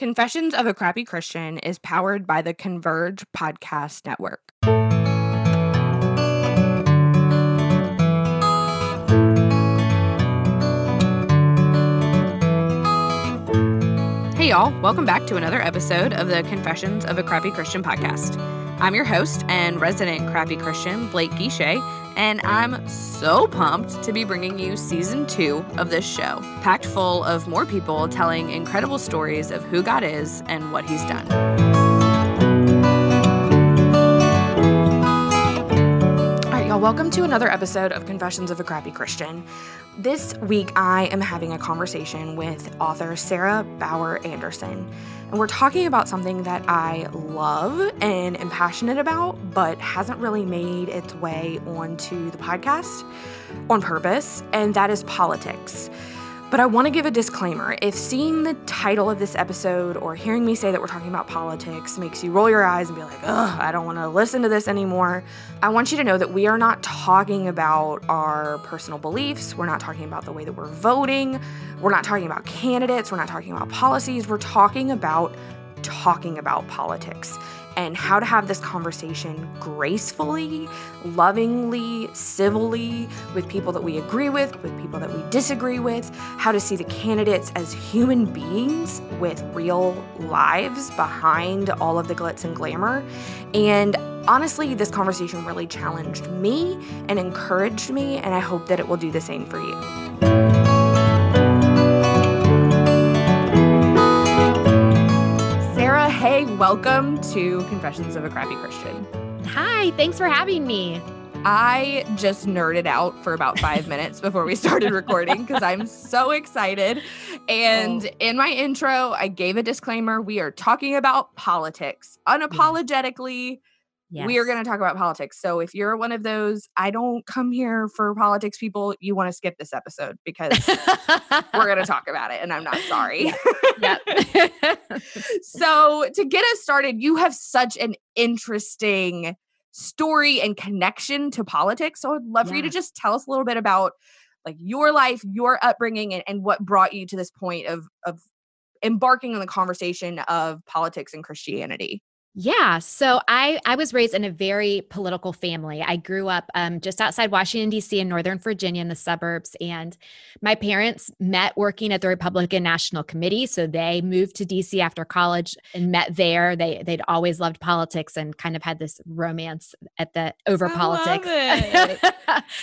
Confessions of a Crappy Christian is powered by the Converge Podcast Network. Hey, y'all, welcome back to another episode of the Confessions of a Crappy Christian podcast. I'm your host and resident crappy Christian, Blake Guichet, and I'm so pumped to be bringing you season two of this show, packed full of more people telling incredible stories of who God is and what He's done. All right, y'all, welcome to another episode of Confessions of a Crappy Christian. This week, I am having a conversation with author Sarah Bauer Anderson. And we're talking about something that I love and am passionate about, but hasn't really made its way onto the podcast on purpose, and that is politics. But I want to give a disclaimer. If seeing the title of this episode or hearing me say that we're talking about politics makes you roll your eyes and be like, ugh, I don't want to listen to this anymore, I want you to know that we are not talking about our personal beliefs. We're not talking about the way that we're voting. We're not talking about candidates. We're not talking about policies. We're talking about talking about politics and how to have this conversation gracefully, lovingly, civilly with people that we agree with, with people that we disagree with, how to see the candidates as human beings with real lives behind all of the glitz and glamour. And honestly, this conversation really challenged me and encouraged me, and I hope that it will do the same for you. Hey, welcome to Confessions of a Crappy Christian. Hi, thanks for having me. I just nerded out for about five minutes before we started recording because I'm so excited. And oh. in my intro, I gave a disclaimer. We are talking about politics unapologetically. Yes. We are going to talk about politics. So if you're one of those, I don't come here for politics people, you want to skip this episode because we're going to talk about it and I'm not sorry. Yep. so to get us started, you have such an interesting story and connection to politics. So I'd love yeah. for you to just tell us a little bit about like your life, your upbringing and, and what brought you to this point of of embarking on the conversation of politics and Christianity. Yeah. So I I was raised in a very political family. I grew up um, just outside Washington D.C. in Northern Virginia in the suburbs, and my parents met working at the Republican National Committee. So they moved to D.C. after college and met there. They they'd always loved politics and kind of had this romance at the over I politics.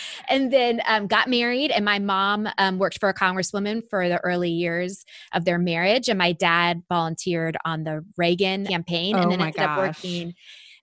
and then um, got married, and my mom um, worked for a congresswoman for the early years of their marriage, and my dad volunteered on the Reagan campaign, oh and then up working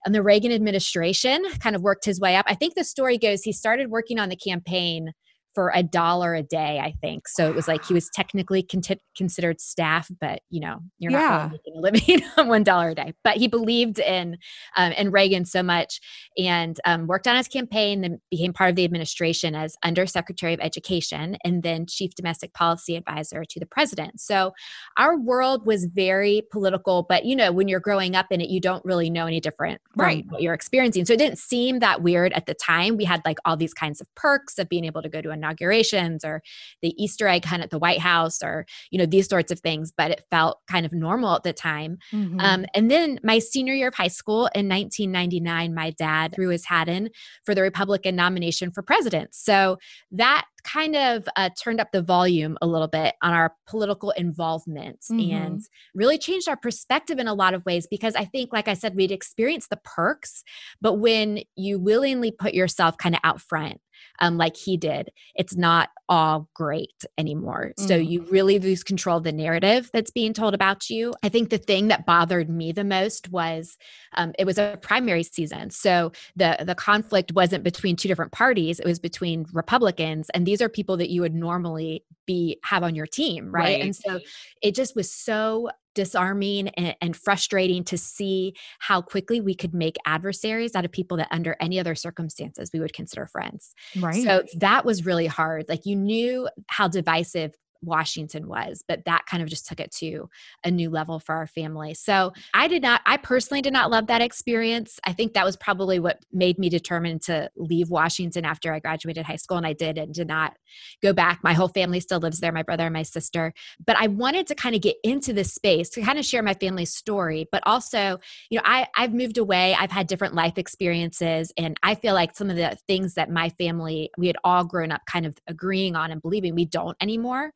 and the Reagan administration, kind of worked his way up. I think the story goes he started working on the campaign for a dollar a day, I think. So it was like he was technically con- considered staff, but you know, you're not really making a living on one dollar a day. But he believed in um, in Reagan so much, and um, worked on his campaign. Then became part of the administration as Undersecretary of Education, and then Chief Domestic Policy Advisor to the President. So our world was very political, but you know, when you're growing up in it, you don't really know any different right. what you're experiencing. So it didn't seem that weird at the time. We had like all these kinds of perks of being able to go to a inaugurations or the Easter egg hunt at the White House or, you know, these sorts of things, but it felt kind of normal at the time. Mm-hmm. Um, and then my senior year of high school in 1999, my dad threw his hat in for the Republican nomination for president. So that kind of uh, turned up the volume a little bit on our political involvement mm-hmm. and really changed our perspective in a lot of ways because I think, like I said, we'd experienced the perks, but when you willingly put yourself kind of out front, um, like he did, it's not all great anymore. Mm-hmm. So you really lose control of the narrative that's being told about you. I think the thing that bothered me the most was um, it was a primary season. So the the conflict wasn't between two different parties; it was between Republicans, and these are people that you would normally be have on your team, right? right. And so it just was so disarming and, and, frustrating to see how quickly we could make adversaries out of people that under any other circumstances we would consider friends. Right. So that was really hard. Like you knew how divisive Washington was, but that kind of just took it to a new level for our family. So I did not, I personally did not love that experience. I think that was probably what made me determined to leave Washington after I graduated high school, and I did and did not go back. My whole family still lives there, my brother and my sister. But I wanted to kind of get into this space to kind of share my family's story, but also, you know, I, I've moved away, I've had different life experiences, and I feel like some of the things that my family, we had all grown up kind of agreeing on and believing we don't anymore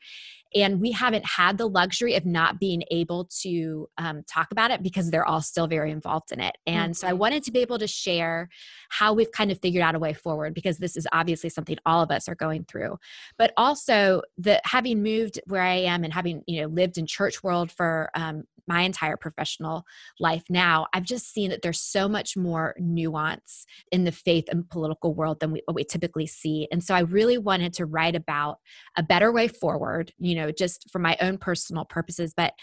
and we haven't had the luxury of not being able to um, talk about it because they're all still very involved in it and mm-hmm. so i mm-hmm. wanted to be able to share how we've kind of figured out a way forward because this is obviously something all of us are going through but also the having moved where i am and having you know lived in church world for um, my entire professional life now, I've just seen that there's so much more nuance in the faith and political world than we, what we typically see. And so I really wanted to write about a better way forward, you know, just for my own personal purposes. But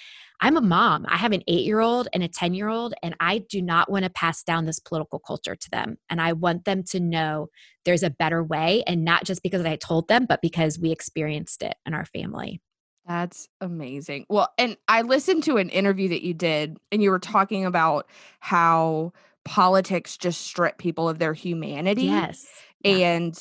I'm a mom. I have an eight year old and a 10 year old, and I do not want to pass down this political culture to them. And I want them to know there's a better way, and not just because I told them, but because we experienced it in our family. That's amazing. Well, and I listened to an interview that you did, and you were talking about how politics just strip people of their humanity. Yes. And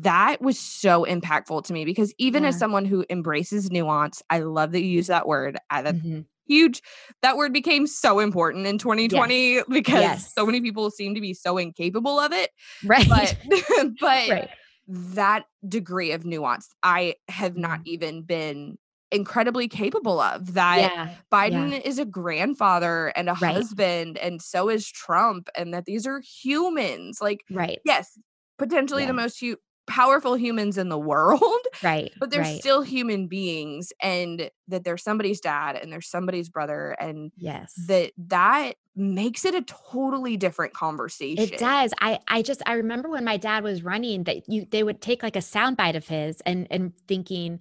that was so impactful to me because even yeah. as someone who embraces nuance, I love that you use that word. I, that's mm-hmm. huge. That word became so important in 2020 yes. because yes. so many people seem to be so incapable of it. Right. But, but right. that degree of nuance, I have not mm-hmm. even been incredibly capable of that yeah, Biden yeah. is a grandfather and a right. husband and so is Trump and that these are humans like right yes potentially yeah. the most hu- powerful humans in the world right but they're right. still human beings and that they're somebody's dad and they're somebody's brother and yes that that makes it a totally different conversation it does i i just i remember when my dad was running that you they would take like a soundbite of his and and thinking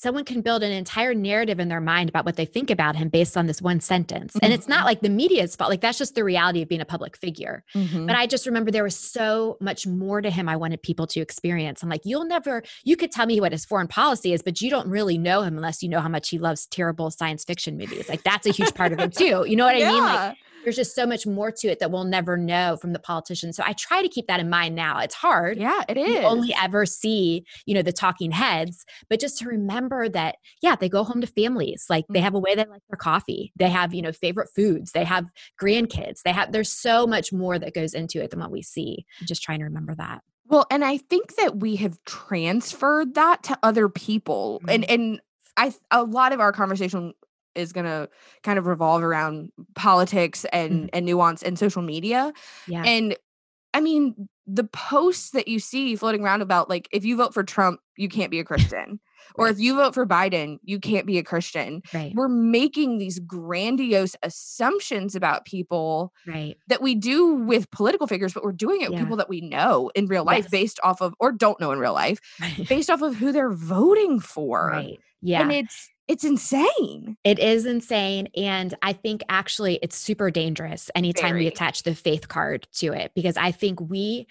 someone can build an entire narrative in their mind about what they think about him based on this one sentence. Mm-hmm. And it's not mm-hmm. like the media's fault. Like that's just the reality of being a public figure. Mm-hmm. But I just remember there was so much more to him I wanted people to experience. I'm like, you'll never, you could tell me what his foreign policy is, but you don't really know him unless you know how much he loves terrible science fiction movies. Like that's a huge part of him too. You know what I yeah. mean? Like there's just so much more to it that we'll never know from the politician. So I try to keep that in mind now. It's hard. Yeah, it is. You only ever see, you know, the talking heads, but just to remember that, yeah, they go home to families. Like they mm-hmm. have a way they like their coffee. They have, you know, favorite foods. They have grandkids. They have, there's so much more that goes into it than what we see. I'm just trying to remember that. Well, and I think that we have transferred that to other people. Mm-hmm. And and I a lot of our conversation is going to kind of revolve around politics and mm-hmm. and nuance and social media. Yeah. And I mean, the posts that you see floating around about like if you vote for Trump, you can't be a Christian. or if you vote for Biden, you can't be a Christian. Right. We're making these grandiose assumptions about people right. that we do with political figures, but we're doing it with people that we know in real life yes. based off of, or don't know in real life, based off of who they're voting for. Right. Yeah. And it's, it's insane. It is insane. And I think actually it's super dangerous anytime Very. we attach the faith card to it because I think we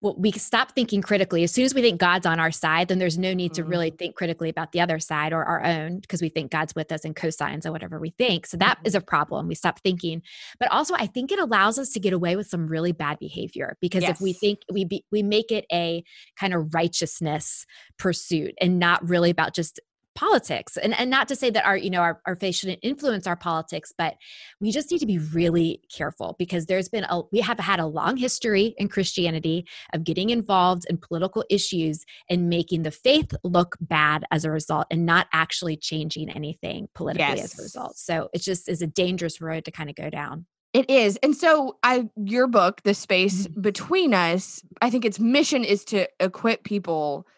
well, we stop thinking critically. As soon as we think God's on our side, then there's no need mm-hmm. to really mm-hmm. think critically about the other side or our own because we think God's with us and cosigns or whatever we think. So that mm-hmm. is a problem. We stop thinking. But also, I think it allows us to get away with some really bad behavior because yes. if we think we be, we make it a kind of righteousness pursuit and not really about just politics and, and not to say that our you know our, our faith shouldn't influence our politics but we just need to be really careful because there's been a we have had a long history in christianity of getting involved in political issues and making the faith look bad as a result and not actually changing anything politically yes. as a result so it just is a dangerous road to kind of go down it is. And so I your book, The Space mm-hmm. Between Us, I think its mission is to equip people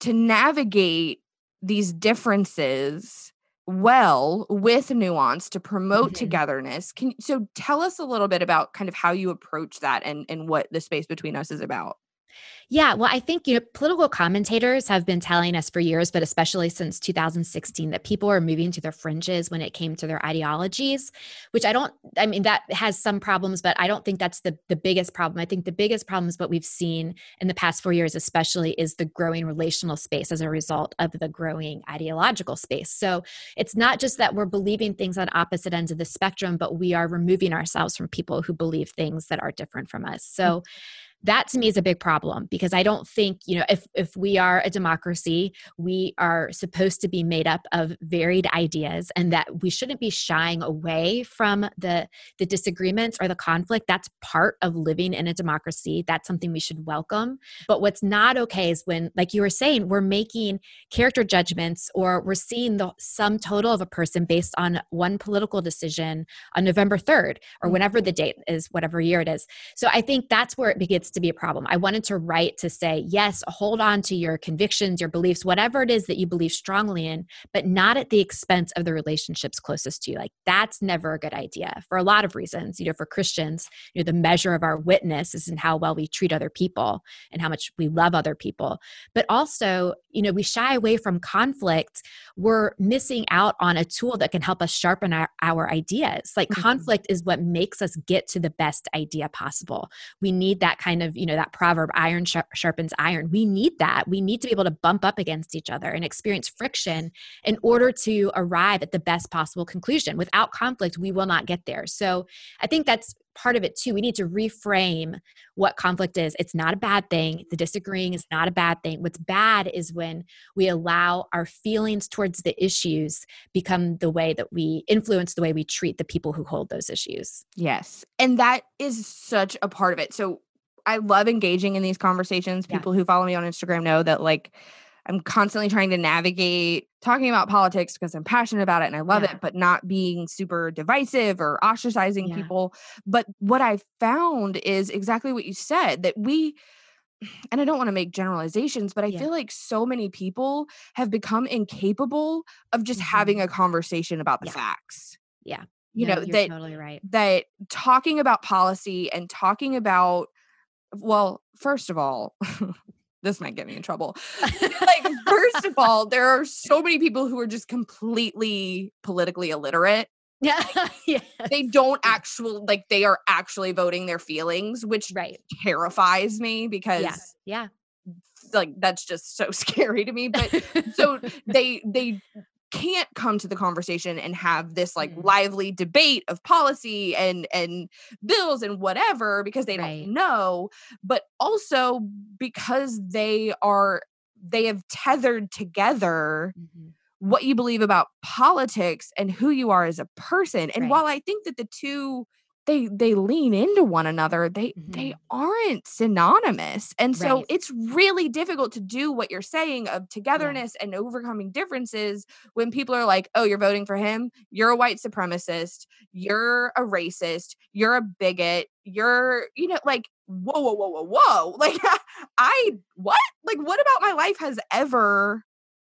to navigate these differences well with nuance to promote mm-hmm. togetherness. Can so tell us a little bit about kind of how you approach that and and what the space between us is about. Yeah, well, I think you know political commentators have been telling us for years, but especially since 2016, that people are moving to their fringes when it came to their ideologies. Which I don't. I mean, that has some problems, but I don't think that's the the biggest problem. I think the biggest problem is what we've seen in the past four years, especially, is the growing relational space as a result of the growing ideological space. So it's not just that we're believing things on opposite ends of the spectrum, but we are removing ourselves from people who believe things that are different from us. So. Mm-hmm that to me is a big problem because i don't think you know if if we are a democracy we are supposed to be made up of varied ideas and that we shouldn't be shying away from the the disagreements or the conflict. That's part of living in a democracy. That's something we should welcome. But what's not okay is when like you were saying we're making character judgments or we're seeing the sum total of a person based on one political decision on november 3rd or mm. whenever the date is whatever year it is. So i think that's where it begins to be a problem. I wanted to write to say, yes, hold on to your convictions, your beliefs, whatever it is that you believe strongly in, but not at the expense of the relationships closest to you. Like that's never a good idea for a lot of reasons. You know, for Christians, you know, the measure of our witness is in how well we treat other people and how much we love other people. But also, you know, we shy away from conflict. We're missing out on a tool that can help us sharpen our, our ideas. Like mm-hmm. conflict is what makes us get to the best idea possible. We need that kind of, you know, that proverb, iron sharpens iron. We need that. We need to be able to bump up against each other and experience friction in order to arrive at the best possible conclusion. Without conflict, we will not get there. So I think that's part of it too. We need to reframe what conflict is. It's not a bad thing. The disagreeing is not a bad thing. What's bad is when we allow our feelings towards the issues become the way that we influence the way we treat the people who hold those issues. Yes. And that is such a part of it. So I love engaging in these conversations. Yeah. People who follow me on Instagram know that like I'm constantly trying to navigate talking about politics because I'm passionate about it and I love yeah. it, but not being super divisive or ostracizing yeah. people. But what I found is exactly what you said that we, and I don't want to make generalizations, but I yeah. feel like so many people have become incapable of just mm-hmm. having a conversation about the facts. Yeah. You no, know, that totally right. That talking about policy and talking about well, first of all, this might get me in trouble. like, first of all, there are so many people who are just completely politically illiterate. Yeah. Like, They don't actually like they are actually voting their feelings, which right. terrifies me because yeah. yeah. Like that's just so scary to me. But so they they can't come to the conversation and have this like mm. lively debate of policy and and bills and whatever because they right. don't know but also because they are they have tethered together mm-hmm. what you believe about politics and who you are as a person and right. while i think that the two they they lean into one another they mm-hmm. they aren't synonymous and so right. it's really difficult to do what you're saying of togetherness yeah. and overcoming differences when people are like oh you're voting for him? You're a white supremacist. You're a racist. You're a bigot. You're you know like whoa whoa whoa whoa whoa. Like i what? Like what about my life has ever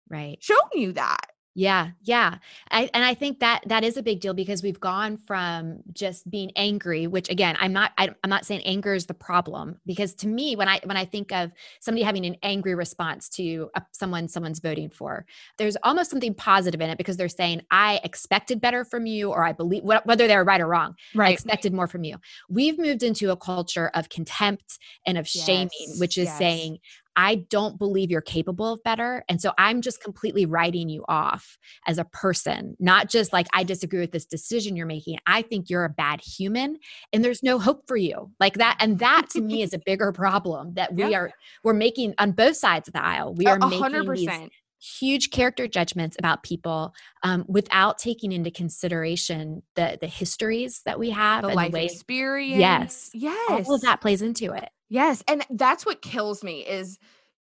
right. shown you that yeah, yeah. I, and I think that that is a big deal because we've gone from just being angry, which again, I'm not I, am not saying anger is the problem because to me when I when I think of somebody having an angry response to a, someone someone's voting for, there's almost something positive in it because they're saying I expected better from you or I believe whether they're right or wrong. Right. I expected more from you. We've moved into a culture of contempt and of yes, shaming, which is yes. saying I don't believe you're capable of better. And so I'm just completely writing you off as a person, not just like I disagree with this decision you're making. I think you're a bad human and there's no hope for you. Like that. And that to me is a bigger problem that we yeah. are, we're making on both sides of the aisle. We are 100%. making these huge character judgments about people um, without taking into consideration the the histories that we have the and life the way, experience yes yes all of that plays into it Yes. And that's what kills me is,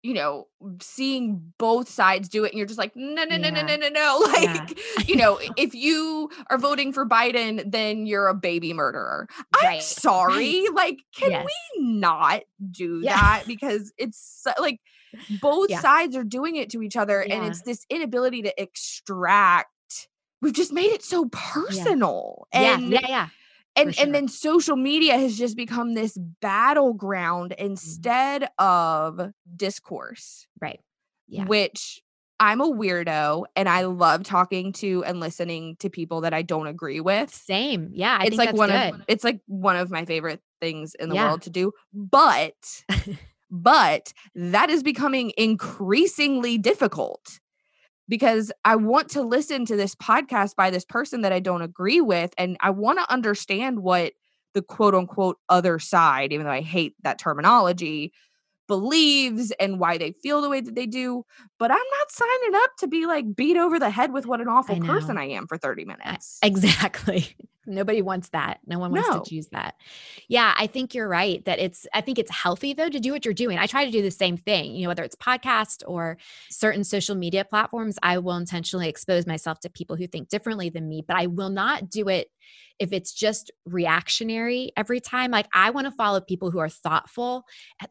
you know, seeing both sides do it and you're just like, no, no, no, no, no, no, no. Like, yeah. you know, if you are voting for Biden, then you're a baby murderer. I'm right. sorry. Like, can yes. we not do yeah. that? Because it's like both sides are doing it to each other and it's this inability to extract. We've just made it so personal. And yeah, yeah, yeah and sure. and then social media has just become this battleground mm-hmm. instead mm-hmm. of discourse. Right. Yeah. Which I'm a weirdo and I love talking to and listening to people that I don't agree with. Same. Yeah. I it's like one good. of it's like one of my favorite things in the yeah. world to do. But but that is becoming increasingly difficult because I want to listen to this podcast by this person that I don't agree with and I want to understand what the quote unquote other side, even though I hate that terminology, believes and why they feel the way that they do. But I'm not signing up to be like beat over the head with what an awful I person I am for 30 minutes. Exactly. Nobody wants that. No one wants no. to choose that. Yeah, I think you're right that it's I think it's healthy though to do what you're doing. I try to do the same thing, you know, whether it's podcast or certain social media platforms, I will intentionally expose myself to people who think differently than me, but I will not do it if it's just reactionary every time like i want to follow people who are thoughtful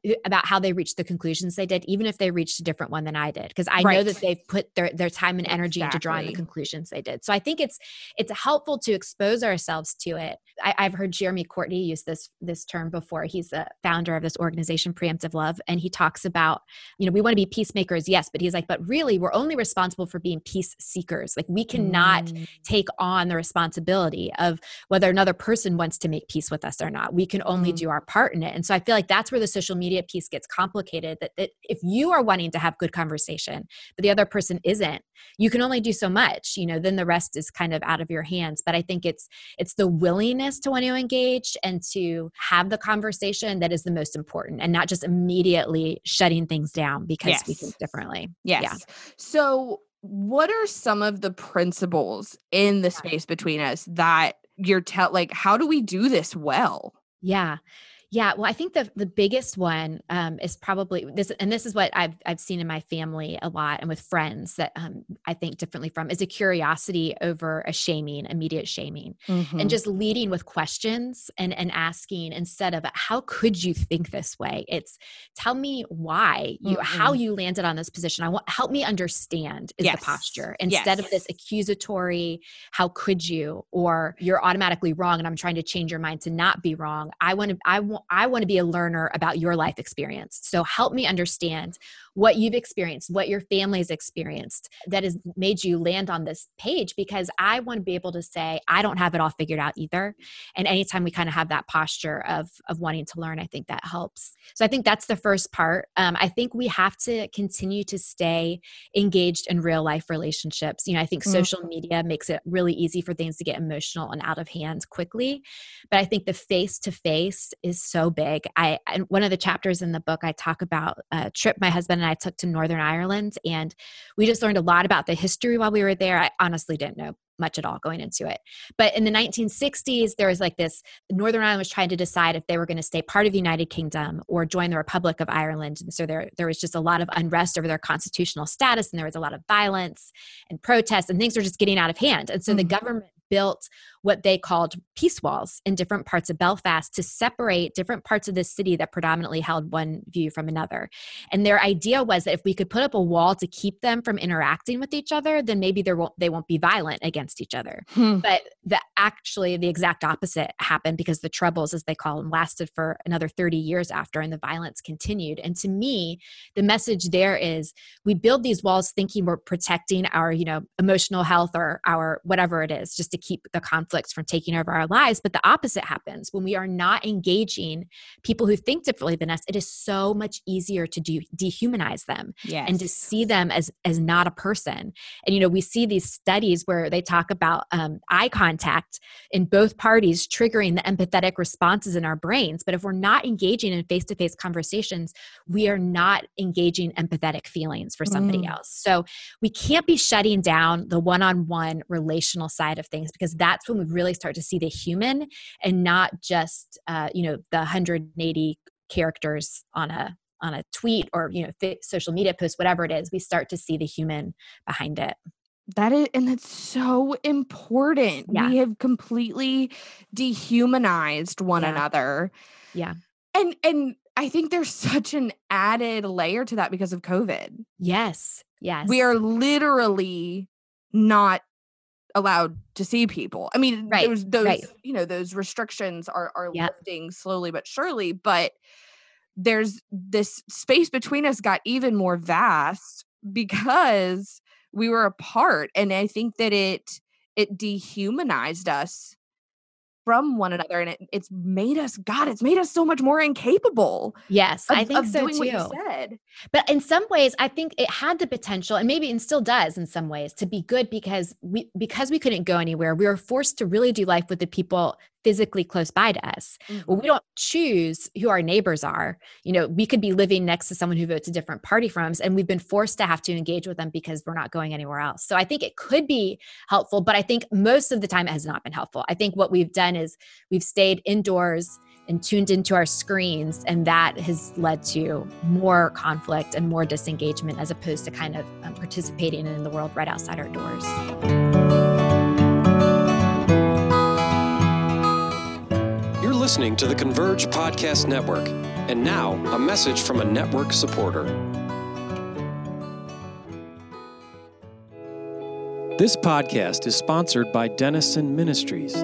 eh, about how they reach the conclusions they did even if they reached a different one than i did because i right. know that they've put their, their time and energy exactly. into drawing the conclusions they did so i think it's it's helpful to expose ourselves to it I, i've heard jeremy courtney use this this term before he's the founder of this organization preemptive love and he talks about you know we want to be peacemakers yes but he's like but really we're only responsible for being peace seekers like we cannot mm. take on the responsibility of whether another person wants to make peace with us or not. We can only mm-hmm. do our part in it. And so I feel like that's where the social media piece gets complicated that, that if you are wanting to have good conversation, but the other person isn't, you can only do so much, you know, then the rest is kind of out of your hands. But I think it's it's the willingness to want to engage and to have the conversation that is the most important and not just immediately shutting things down because yes. we think differently. Yes. Yeah. So what are some of the principles in the space between us that you're tell like how do we do this well yeah yeah, well, I think the the biggest one um, is probably this, and this is what I've I've seen in my family a lot and with friends that um, I think differently from is a curiosity over a shaming, immediate shaming, mm-hmm. and just leading with questions and and asking instead of how could you think this way? It's tell me why you mm-hmm. how you landed on this position. I want help me understand is yes. the posture instead yes. of this accusatory how could you or you're automatically wrong and I'm trying to change your mind to not be wrong. I want to I want I want to be a learner about your life experience. So help me understand what you've experienced, what your family's experienced that has made you land on this page because I want to be able to say, I don't have it all figured out either. And anytime we kind of have that posture of, of wanting to learn, I think that helps. So I think that's the first part. Um, I think we have to continue to stay engaged in real life relationships. You know, I think mm-hmm. social media makes it really easy for things to get emotional and out of hand quickly. But I think the face to face is so big. I, and one of the chapters in the book, I talk about a trip my husband and I took to Northern Ireland. And we just learned a lot about the history while we were there. I honestly didn't know much at all going into it. But in the 1960s, there was like this Northern Ireland was trying to decide if they were going to stay part of the United Kingdom or join the Republic of Ireland. And so there, there was just a lot of unrest over their constitutional status, and there was a lot of violence and protests, and things were just getting out of hand. And so mm-hmm. the government built what they called peace walls in different parts of Belfast to separate different parts of the city that predominantly held one view from another. And their idea was that if we could put up a wall to keep them from interacting with each other, then maybe won't, they won't be violent against each other. Hmm. But the, actually, the exact opposite happened because the troubles, as they call them, lasted for another 30 years after, and the violence continued. And to me, the message there is we build these walls thinking we're protecting our, you know, emotional health or our whatever it is, just to keep the conflicts from taking over our lives. But the opposite happens when we are not engaging people who think differently than us. It is so much easier to do dehumanize them yes. and to see them as as not a person. And you know, we see these studies where they talk about um, eye contact in both parties triggering the empathetic responses in our brains. But if we're not engaging in face to face conversations, we are not engaging empathetic feelings for somebody mm. else. So we can't be shutting down the one on one relational side of things because that's when we really start to see the human and not just uh, you know the 180 characters on a on a tweet or you know social media post whatever it is we start to see the human behind it. That is and that's so important. Yeah. we have completely dehumanized one yeah. another. Yeah. And and i think there's such an added layer to that because of covid. Yes. Yes. We are literally not allowed to see people. I mean, Right, there's those, right. you know, those restrictions are are Yep. lifting slowly but surely, but there's this space between us got even more vast because we were apart and I think that it it dehumanized us from one another and it, it's made us god it's made us so much more incapable Yes, of, I think so too. what you said But in some ways, I think it had the potential, and maybe and still does in some ways, to be good because we because we couldn't go anywhere. We were forced to really do life with the people physically close by to us. Well, we don't choose who our neighbors are. You know, we could be living next to someone who votes a different party from us, and we've been forced to have to engage with them because we're not going anywhere else. So I think it could be helpful, but I think most of the time it has not been helpful. I think what we've done is we've stayed indoors and tuned into our screens, and that has led to more conflict and more disengagement as opposed to kind of um, participating in the world right outside our doors. Listening to the Converge Podcast Network. And now, a message from a network supporter. This podcast is sponsored by Denison Ministries.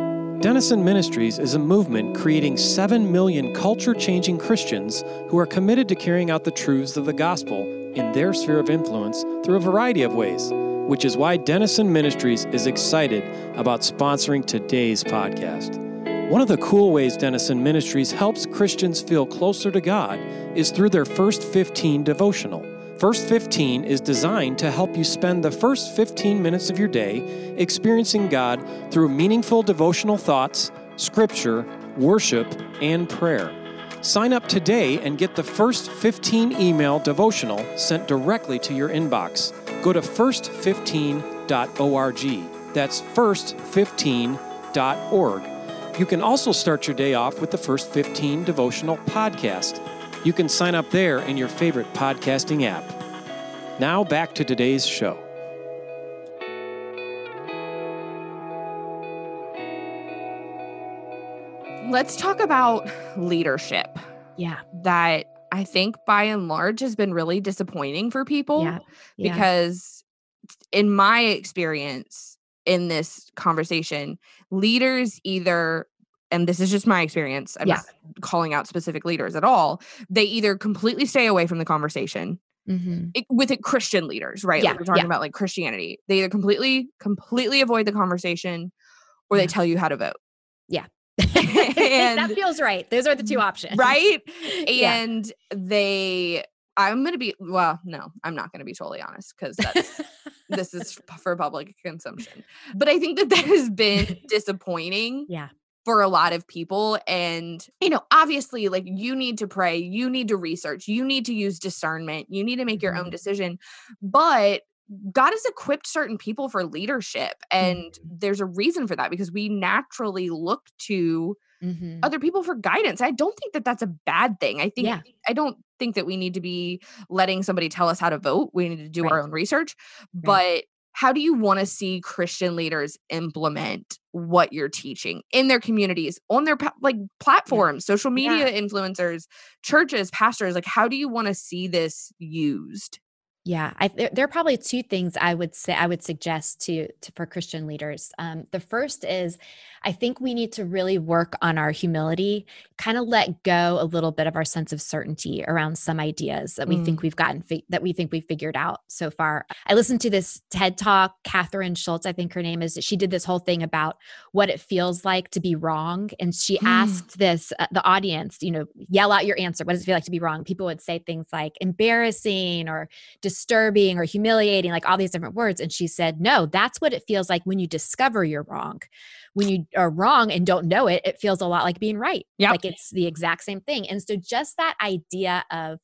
Denison Ministries is a movement creating 7 million culture changing Christians who are committed to carrying out the truths of the gospel in their sphere of influence through a variety of ways, which is why Denison Ministries is excited about sponsoring today's podcast. One of the cool ways Denison Ministries helps Christians feel closer to God is through their First 15 devotional. First 15 is designed to help you spend the first 15 minutes of your day experiencing God through meaningful devotional thoughts, scripture, worship, and prayer. Sign up today and get the first 15 email devotional sent directly to your inbox. Go to first15.org. That's first15.org. You can also start your day off with the First 15 Devotional Podcast. You can sign up there in your favorite podcasting app. Now back to today's show. let's talk about leadership Yeah. that i think by and large has been really disappointing for people Yeah. yeah. because in my experience in this conversation leaders either and this is just my experience i'm Yeah. not calling out specific leaders at all they either completely stay away from the conversation Mhm. it, with it christian leaders right Yeah, like we're talking yeah. about like christianity they either completely completely avoid the conversation or they tell you how to vote Yeah. that feels right. Those are the two options. right Yeah. and they i'm gonna be well no i'm not gonna be totally honest because that's this is for public consumption but i think that that has been disappointing yeah. for a lot of people and you know obviously like you need to pray you need to research you need to use discernment you need to make your own Mhm. decision but god has equipped certain people for leadership and Mhm. there's a reason for that because we naturally look to Mhm. other people for guidance i don't think that that's a bad thing i think Yeah. i don't think that we need to be letting somebody tell us how to vote we need to do our own research but how do you want to see christian leaders implement what you're teaching in their communities on their like platforms social media influencers churches pastors like how do you want to see this used Yeah, I, there, there are probably two things I would say I would suggest to, to for Christian leaders. Um, the first is, I think we need to really work on our humility, kind of let go a little bit of our sense of certainty around some ideas that we think we've gotten fi- that we think we've figured out so far. I listened to this TED talk. Kathryn Schulz, I think her name is. She did this whole thing about what it feels like to be wrong, and she Hmm. asked this uh, the audience, you know, yell out your answer. What does it feel like to be wrong? People would say things like embarrassing or disturbing or humiliating, like all these different words. And she said, No, that's what it feels like when you discover you're wrong. When you are wrong and don't know it, it feels a lot like being right. Yep. Like it's the exact same thing. And so just that idea of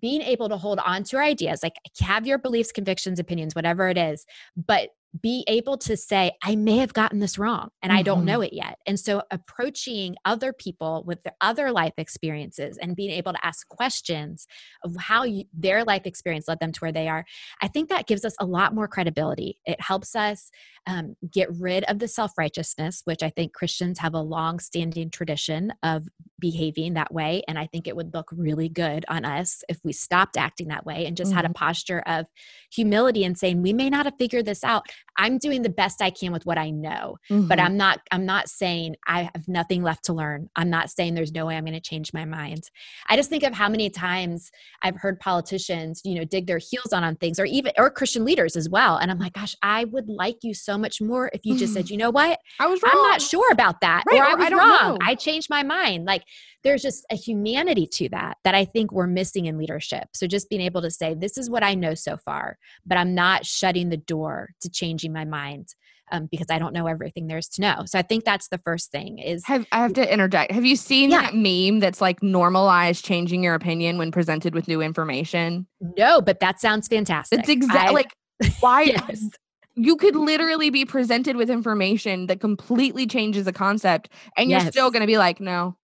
being able to hold on to our ideas, like have your beliefs, convictions, opinions, whatever it is, but be able to say, I may have gotten this wrong and I don't Mhm. know it yet. And so approaching other people with their other life experiences and being able to ask questions of how you, their life experience led them to where they are, I think that gives us a lot more credibility. It helps us um, get rid of the self righteousness, which I think Christians have a long standing tradition of behaving that way. And I think it would look really good on us if we stopped acting that way and just had a posture of humility and saying, we may not have figured this out. I'm doing the best I can with what I know, Mm-hmm. but I'm not I'm not saying I have nothing left to learn. I'm not saying there's no way I'm going to change my mind. I just think of how many times I've heard politicians, you know, dig their heels on on things or even or Christian leaders as well. And I'm like, gosh, I would like you so much more if you just said, you know what? I was wrong. I'm not sure about that. Right, or or I I was don't wrong. know. I changed my mind. Like there's just a humanity to that that I think we're missing in leadership. So just being able to say, this is what I know so far, but I'm not shutting the door to changing my mind um, because I don't know everything there is to know. So I think that's the first thing is Have I have to interject? Have you seen Yeah. that meme that's like normalize changing your opinion when presented with new information? no, but that sounds fantastic. It's exactly like why yes. you could literally be presented with information that completely changes a concept and you're still going to be like, "No,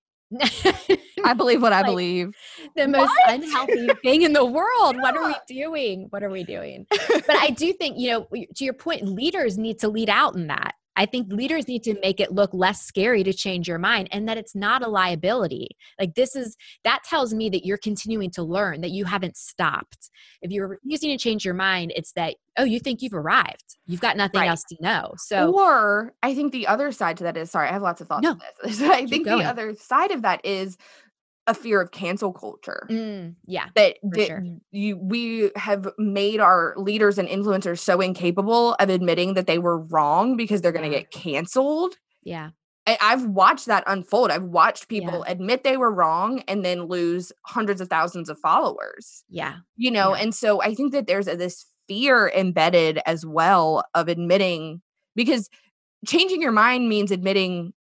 I believe what I Like, believe." the most What? unhealthy thing in the world. What are we doing? What are we doing? But I do think, you know, to your point, leaders need to lead out in that. I think leaders need to make it look less scary to change your mind and that it's not a liability. Like, this is that tells me that you're continuing to learn, that you haven't stopped. If you're refusing to change your mind, it's that, oh, you think you've arrived. You've got nothing Right. else to know. So, or I think the other side to that is sorry, I have lots of thoughts No, on this. I think going. the other side of that is a fear of cancel culture. mm, yeah, that, that sure. you we have made our leaders and influencers so incapable of admitting that they were wrong because they're going to Yeah. get canceled. yeah, I, I've watched that unfold. I've watched people admit they were wrong and then lose hundreds of thousands of followers. yeah, You know, Yeah. and so I think that there's a, this fear embedded as well of admitting because changing your mind means admitting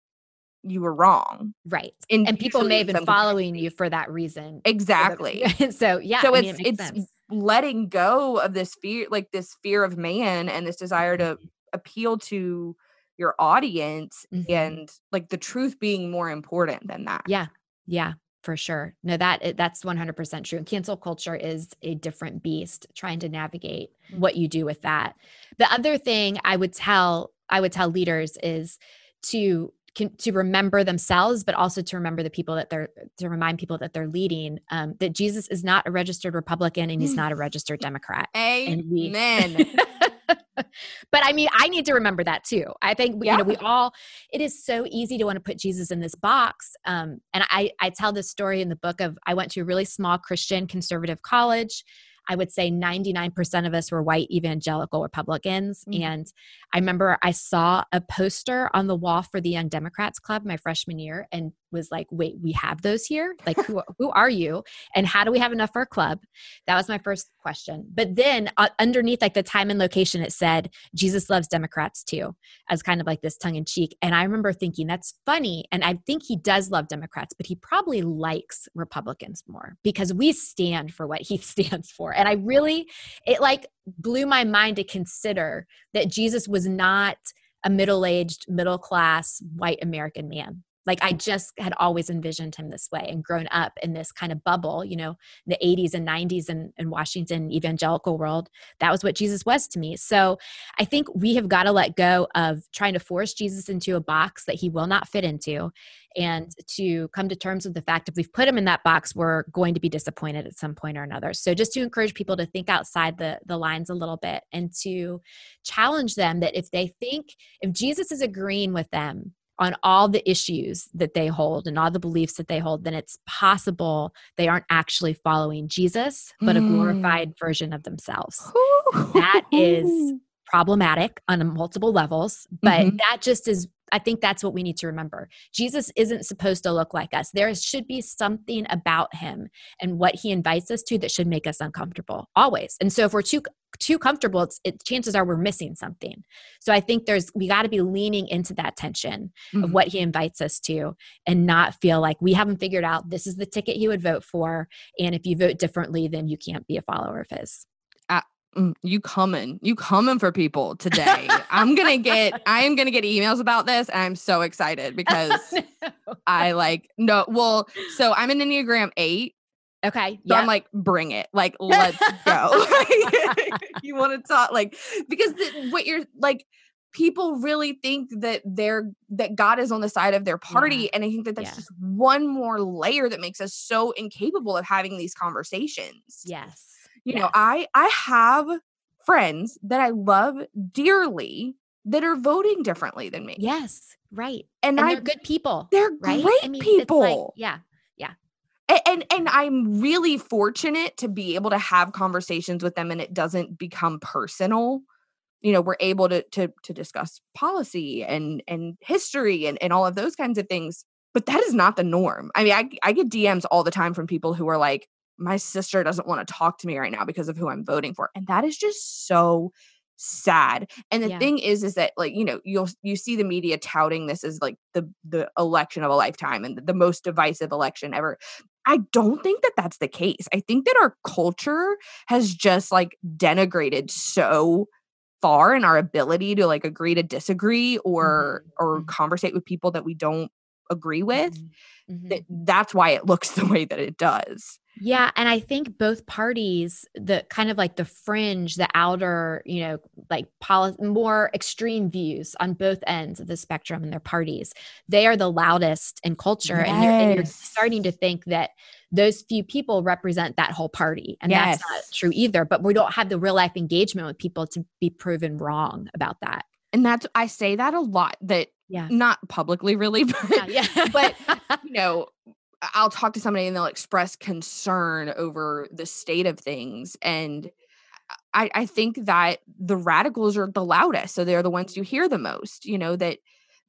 you were wrong. right. in And people may have been following you for that reason. Exactly. so yeah, so I mean, it's it it's sense. letting go of this fear like this fear of man and this desire to Mhm. appeal to your audience Mhm. and like the truth being more important than that Yeah, yeah, for sure. No, that that's one hundred percent true. And cancel culture is a different beast. Trying to navigate Mm. what you do with that. The other thing I would tell I would tell leaders is to con- to remember themselves, but also to remember the people that they're to remind people that they're leading. Um, that Jesus is not a registered Republican and he's not a registered Democrat. And we- amen but I mean, I need to remember that too. I think you Yeah. know we all. It is so easy to want to put Jesus in this box. Um, and I I tell this story in the book of I went to a really small Christian conservative college. I would say 99% of us were white evangelical Republicans. Mhm. And I remember I saw a poster on the wall for the Young Democrats Club my freshman year and was like, wait, we have those here? Like, who, who are you? And how do we have enough for a club? That was my first question. But then uh, underneath, like the time and location, it said, Jesus loves Democrats too, as kind of like this tongue in cheek. And I remember thinking, that's funny. And I think he does love Democrats, but he probably likes Republicans more because we stand for what he stands for. And I really, it like blew my mind to consider that Jesus was not a middle aged, middle class, white American man. Like I just had always envisioned him this way and grown up in this kind of bubble, you know, the 80s and 90s in, in Washington evangelical world. That was what Jesus was to me. So I think we have got to let go of trying to force Jesus into a box that he will not fit into and to come to terms with the fact that if we've put him in that box, we're going to be disappointed at some point or another. So just to encourage people to think outside the, the lines a little bit and to challenge them that if they think, if Jesus is agreeing with them on all the issues that they hold and all the beliefs that they hold, then it's possible they aren't actually following Jesus, but a Mm. glorified version of themselves. That is problematic on multiple levels, but Mhm. that just is, I think that's what we need to remember. Jesus isn't supposed to look like us. There should be something about him and what he invites us to that should make us uncomfortable always. And so if we're too, too comfortable, it's, it, chances are we're missing something. So I think there's, we got to be leaning into that tension of Mhm. what he invites us to and not feel like we haven't figured out this is the ticket he would vote for. And if you vote differently, then you can't be a follower of his. Mm, you coming you coming for people today i'm gonna get i am gonna get emails about this and i'm so excited because i like no well so i'm an enneagram 8 okay. so Yeah. i'm like bring it like let's go you want to talk like because the, what you're like people really think that they're that god is on the side of their party Yeah. and i think that that's Yeah. just one more layer that makes us so incapable of having these conversations yes. you know i i have friends that I love dearly that are voting differently than me. Yes, right. And, And I they're good people. they're right? great I mean, it's like- people. yeah. And and I'm really fortunate to be able to have conversations with them and it doesn't become personal. You know, we're able to to to discuss policy and and history and and all of those kinds of things. But that is not the norm. I mean, I I get DMs all the time from people who are like, my sister doesn't want to talk to me right now because of who I'm voting for. And that is just so sad. And the Yeah. thing is is that like, you know, you'll you see the media touting this as like the the election of a lifetime and the most divisive election ever. I don't think that that's the case. I think that our culture has just like denigrated so far in our ability to like agree to disagree or or mhm. conversate with people that we don't agree with Mhm, mhm. that that's why it looks the way that it does. Yeah, and I think both parties, the kind of like the fringe, the outer, you know, like poli- more extreme views on both ends of the spectrum in their parties, they are the loudest in culture, and, you're, and you're starting to think that those few people represent that whole party, and that's not true either. But we don't have the real life engagement with people to be proven wrong about that. And that's I say that a lot that Yeah, not publicly really but yeah, yeah. but you know, I'll talk to somebody and they'll express concern over the state of things. And I, I think that the radicals are the loudest. So they're the ones you hear the most, you know, that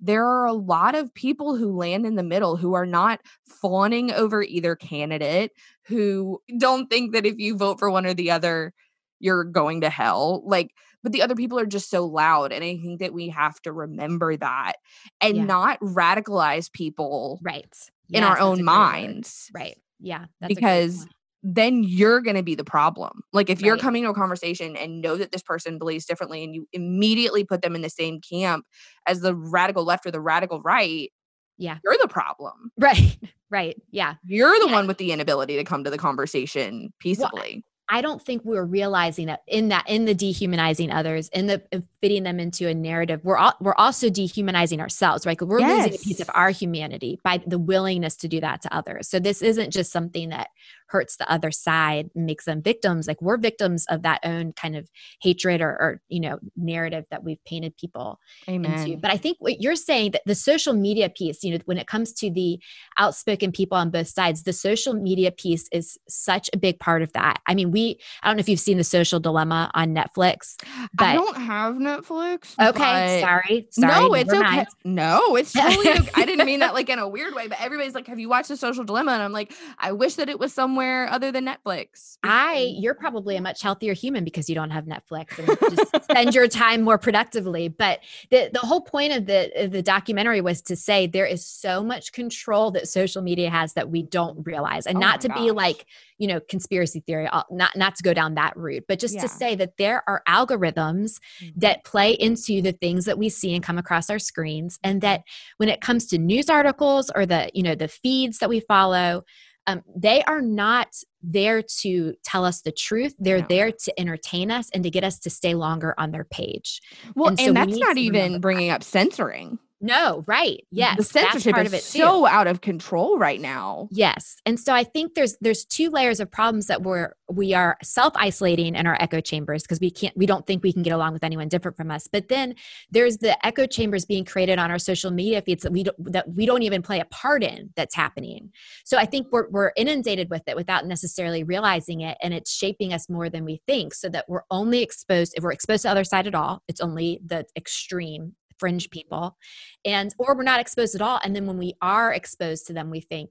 there are a lot of people who land in the middle who are not fawning over either candidate, who don't think that if you vote for one or the other, you're going to hell. Like, but the other people are just so loud. And I think that we have to remember that and Yeah. not radicalize people right in Yes, our own great word. minds Right. Yeah. That's because then you're going to be the problem. Like if you're coming to a conversation and know that this person believes differently and you immediately put them in the same camp as the radical left or the radical right, Yeah. you're the problem. Right. Right. Yeah. You're the Yeah. one with the inability to come to the conversation peaceably. I don't think we're realizing that in that in the dehumanizing others, in the in fitting them into a narrative, we're all, we're also dehumanizing ourselves, right? We're losing a piece of our humanity by the willingness to do that to others. So this isn't just something that hurts the other side, makes them victims. Like we're victims of that own kind of hatred or, or you know narrative that we've painted people into. Amen. But I think what you're saying that the social media piece, you know, when it comes to the outspoken people on both sides, the social media piece is such a big part of that. I mean, we, I don't know if you've seen the social dilemma on Netflix, but I don't have Netflix. okay, sorry. Sorry. no, it's okay. mind. No, it's totally okay. I didn't mean that like in a weird way, but everybody's like, "Have you watched The Social Dilemma?" And I'm like, "I wish that it was somewhere other than Netflix." I, you're probably a much healthier human because you don't have Netflix and just spend your time more productively. But the the whole point of the the documentary was to say there is so much control that social media has that we don't realize, and Oh not to my be like you know conspiracy theory, uh, not not to go down that route, but just Yeah. to say that there are algorithms Mhm. That play into the things that we see and come across our screens and that when it comes to news articles or the you know the feeds that we follow um, they are not there to tell us the truth they're No. there to entertain us and to get us to stay longer on their page well, and and, so we that's need not even that. bringing up censoring. No right yes the censorship part is of it too so out of control right now. Yes. And so I think there's there's two layers of problems that we're we are self-isolating in our echo chambers because we can't we don't think we can get along with anyone different from us. But then there's the echo chambers being created on our social media feeds that we don't that we don't even play a part in that's happening. So I think we're we're inundated with it without necessarily realizing it and it's shaping us more than we think so that we're only exposed if we're exposed to the other side at all, it's only the extreme fringe people and or we're not exposed at all. And then when we are exposed to them we think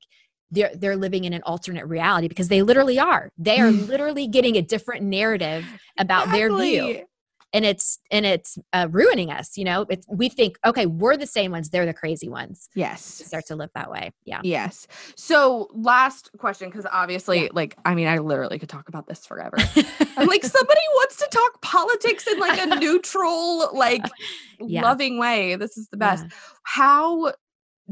they're they're living in an alternate reality because they literally are. They are mm. literally getting a different narrative about their view. Exactly. And it's and it's uh, ruining us you know it's, we think okay we're the same ones they're the crazy ones Yes. we start to live that way yeah Yes. So, last question, because obviously, Yeah. like, I mean, I literally could talk about this forever. I'm like, somebody wants to talk politics in like a neutral, like, Yeah. loving way. This is the best. Yeah. How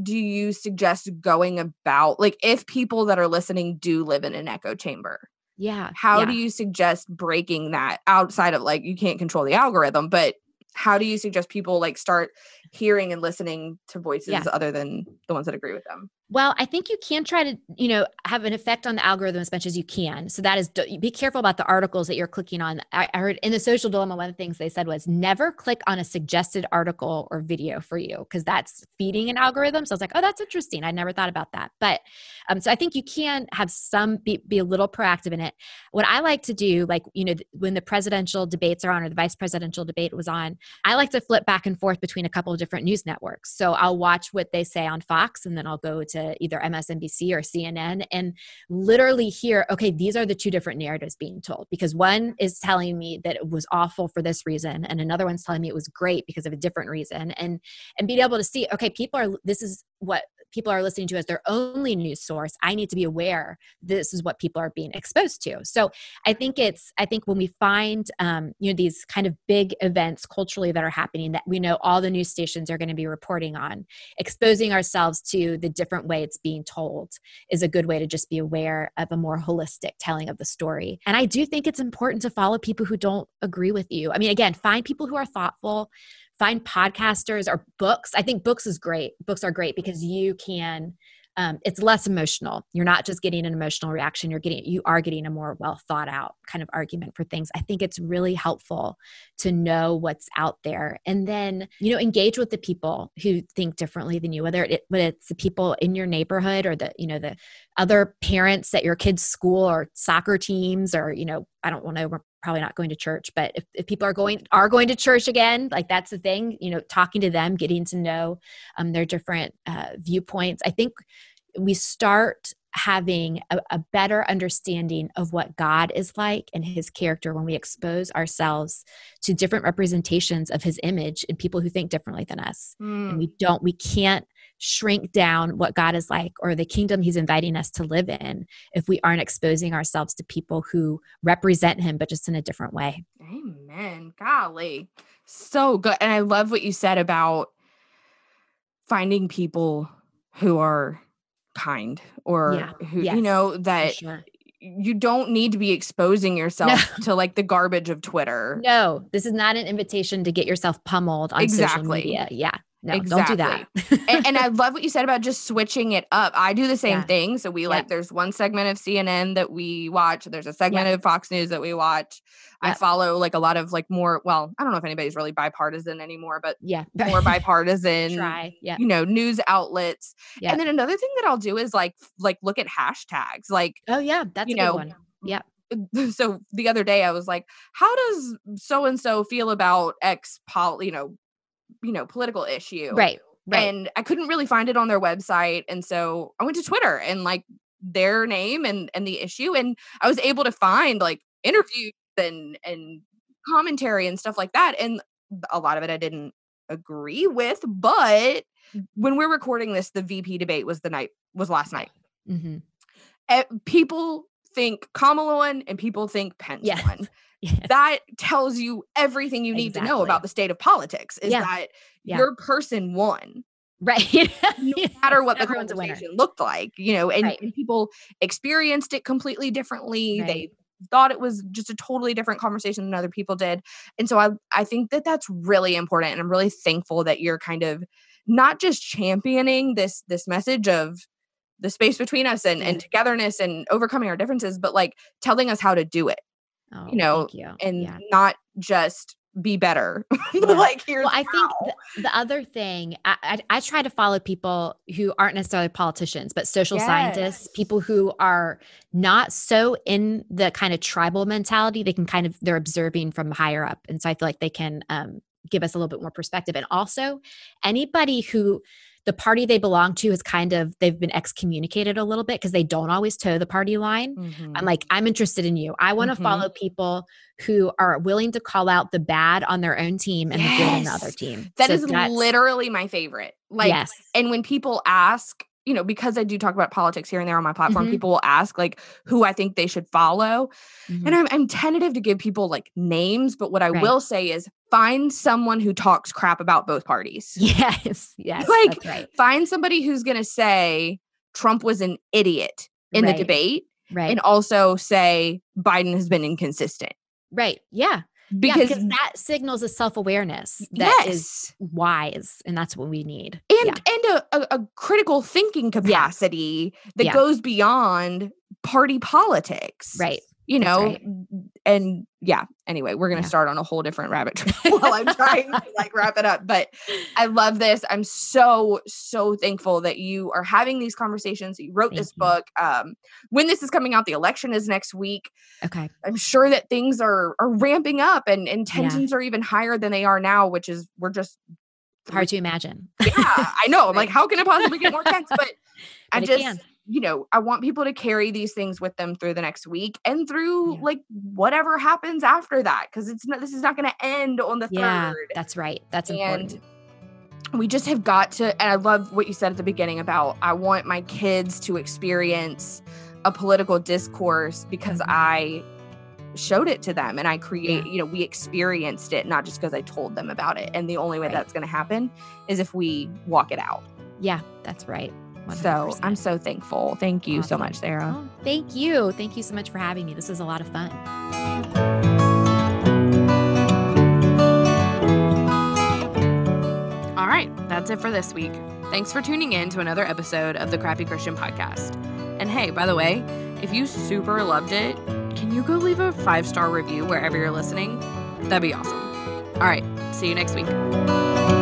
do you suggest going about, like, if people that are listening do live in an echo chamber? Yeah How yeah. do you suggest breaking that outside of like you can't control the algorithm, but how do you suggest people like start hearing and listening to voices Yeah. other than the ones that agree with them? Well, I think you can try to, you know, have an effect on the algorithm as much as you can. So that is, be careful about the articles that you're clicking on. I, heard in the social dilemma, one of the things they said was never click on a suggested article or video for you because that's feeding an algorithm. So I was like, oh, that's interesting. I never thought about that. But um, so I think you can have some, be, be a little proactive in it. What I like to do, like, you know, when the presidential debates are on or the vice presidential debate was on, I like to flip back and forth between a couple of different news networks. So I'll watch what they say on Fox and then I'll go to either MSNBC or CNN and literally hear, okay, these are the two different narratives being told. Because one is telling me that it was awful for this reason and another one's telling me it was great because of a different reason. And and being able to see, okay, people are this is what people are listening to as their only news source i need to be aware this is what people are being exposed to. So i think it's i think when we find um, you know these kind of big events culturally that are happening that we know all the news stations are going to be reporting on exposing ourselves to the different way it's being told is a good way to just be aware of a more holistic telling of the story. And i do think it's important to follow people who don't agree with you. I mean again find people who are thoughtful find podcasters or books. I think books is great. Books are great because you can um, it's less emotional you're not just getting an emotional reaction you're getting you are getting a more well thought out kind of argument for things i think it's really helpful to know what's out there and then you know engage with the people who think differently than you whether it whether it's the people in your neighborhood or the you know the other parents at your kids school or soccer teams or you know i don't want to probably not going to church but if, if people are going are going to church again like that's the thing you know talking to them getting to know um, their different uh, viewpoints i think we start having a, a, better understanding of what God is like and his character when we expose ourselves to different representations of his image in people who think differently than us. Mm. And we don't, we can't shrink down what God is like or the kingdom he's inviting us to live in if we aren't exposing ourselves to people who represent him, but just in a different way. Amen. Golly. So good. And I love what you said about finding people who are kind or yeah. who yes, you know that you don't need to be exposing yourself no. to like the garbage of Twitter. No, this is not an invitation to get yourself pummeled on exactly. social media. Yeah. No, exactly. don't do that. and, and, I love what you said about just switching it up. I do the same yeah. thing. So we like, there's one segment of CNN that we watch. There's a segment of Fox News that we watch. I follow like a lot of like more, well, I don't know if anybody's really bipartisan anymore, but yeah, more bipartisan, Try. Yeah. you know, news outlets. And then another thing that I'll do is like, like look at hashtags. Like, oh yeah, that's you know, one. Yeah. So the other day I was like, how does so and so feel about X pol, you know, you know, political issue. Right. Right. And I couldn't really find it on their website. And so I went to Twitter and like their name and and the issue. And I was able to find like interviews and and commentary and stuff like that. And a lot of it I didn't agree with, but mm. when we're recording this, the VP debate was the night was last night. Mm-hmm. people think Kamala won and people think Pence yeah. won. Yes. That tells you everything you need exactly. to know about the state of politics is yeah. that yeah. your person won. Right. no matter what the conversation looked like, you know, and, right. and people experienced it completely differently. Right. They thought it was just a totally different conversation than other people did. And so I I think that that's really important and I'm really thankful that you're kind of not just championing this this message of the space between us and, and togetherness and overcoming our differences, but like telling us how to do it. Oh, you know, you. and yeah. not just be better. like here's well, I think the, the, other thing I, I, I, try to follow people who aren't necessarily politicians, but social yes. scientists, people who are not so in the kind of tribal mentality. They can kind of they're observing from higher up, and so I feel like they can um, give us a little bit more perspective. And also anybody who the party they belong to is kind of they've been excommunicated a little bit because they don't always toe the party line. Mm-hmm. I'm like, I'm interested in you. I want to mm-hmm. follow people who are willing to call out the bad on their own team and yes. the good on the other team. That so is literally my favorite. Like, yes. and when people ask, you know, because I do talk about politics here and there on my platform, mm-hmm. people will ask like who I think they should follow. Mm-hmm. And I'm, I'm tentative to give people like names, but what I right. will say is find someone who talks crap about both parties. Yes. Yes. Like right. find somebody who's going to say Trump was an idiot in right. the debate. Right. And also say Biden has been inconsistent. Right. Yeah because, yeah, because that signals a self-awareness that yes. is wise and that's what we need and yeah. and a, a, critical thinking capacity that Yeah. goes beyond party politics right you know right. and yeah anyway we're gonna Yeah. start on a whole different rabbit trail while i'm trying to like wrap it up but i love this i'm so so thankful that you are having these conversations you wrote Thank this you. book um when this is coming out the election is next week okay i'm sure that things are are ramping up and and tensions are even higher than they are now which is we're just hard to imagine yeah i know i'm like how can it possibly get more tense but i But it just can. You know i want people to carry these things with them through the next week and through Yeah. like whatever happens after that because it's not this is not going to end on the yeah third that's right that's and important we just have got to and i love what you said at the beginning about i want my kids to experience a political discourse because Mhm. i showed it to them and i create you know we experienced it not just because i told them about it and the only way Right. that's going to happen is if we walk it out yeah that's right so i'm so thankful thank you so much sarah Oh, thank you thank you so much for having me this is a lot of fun All right, that's it for this week. Thanks for tuning in to another episode of the Crappy Christian Podcast. And hey, by the way, if you super loved it, can you go leave a five star review wherever you're listening? That'd be awesome. All right, see you next week.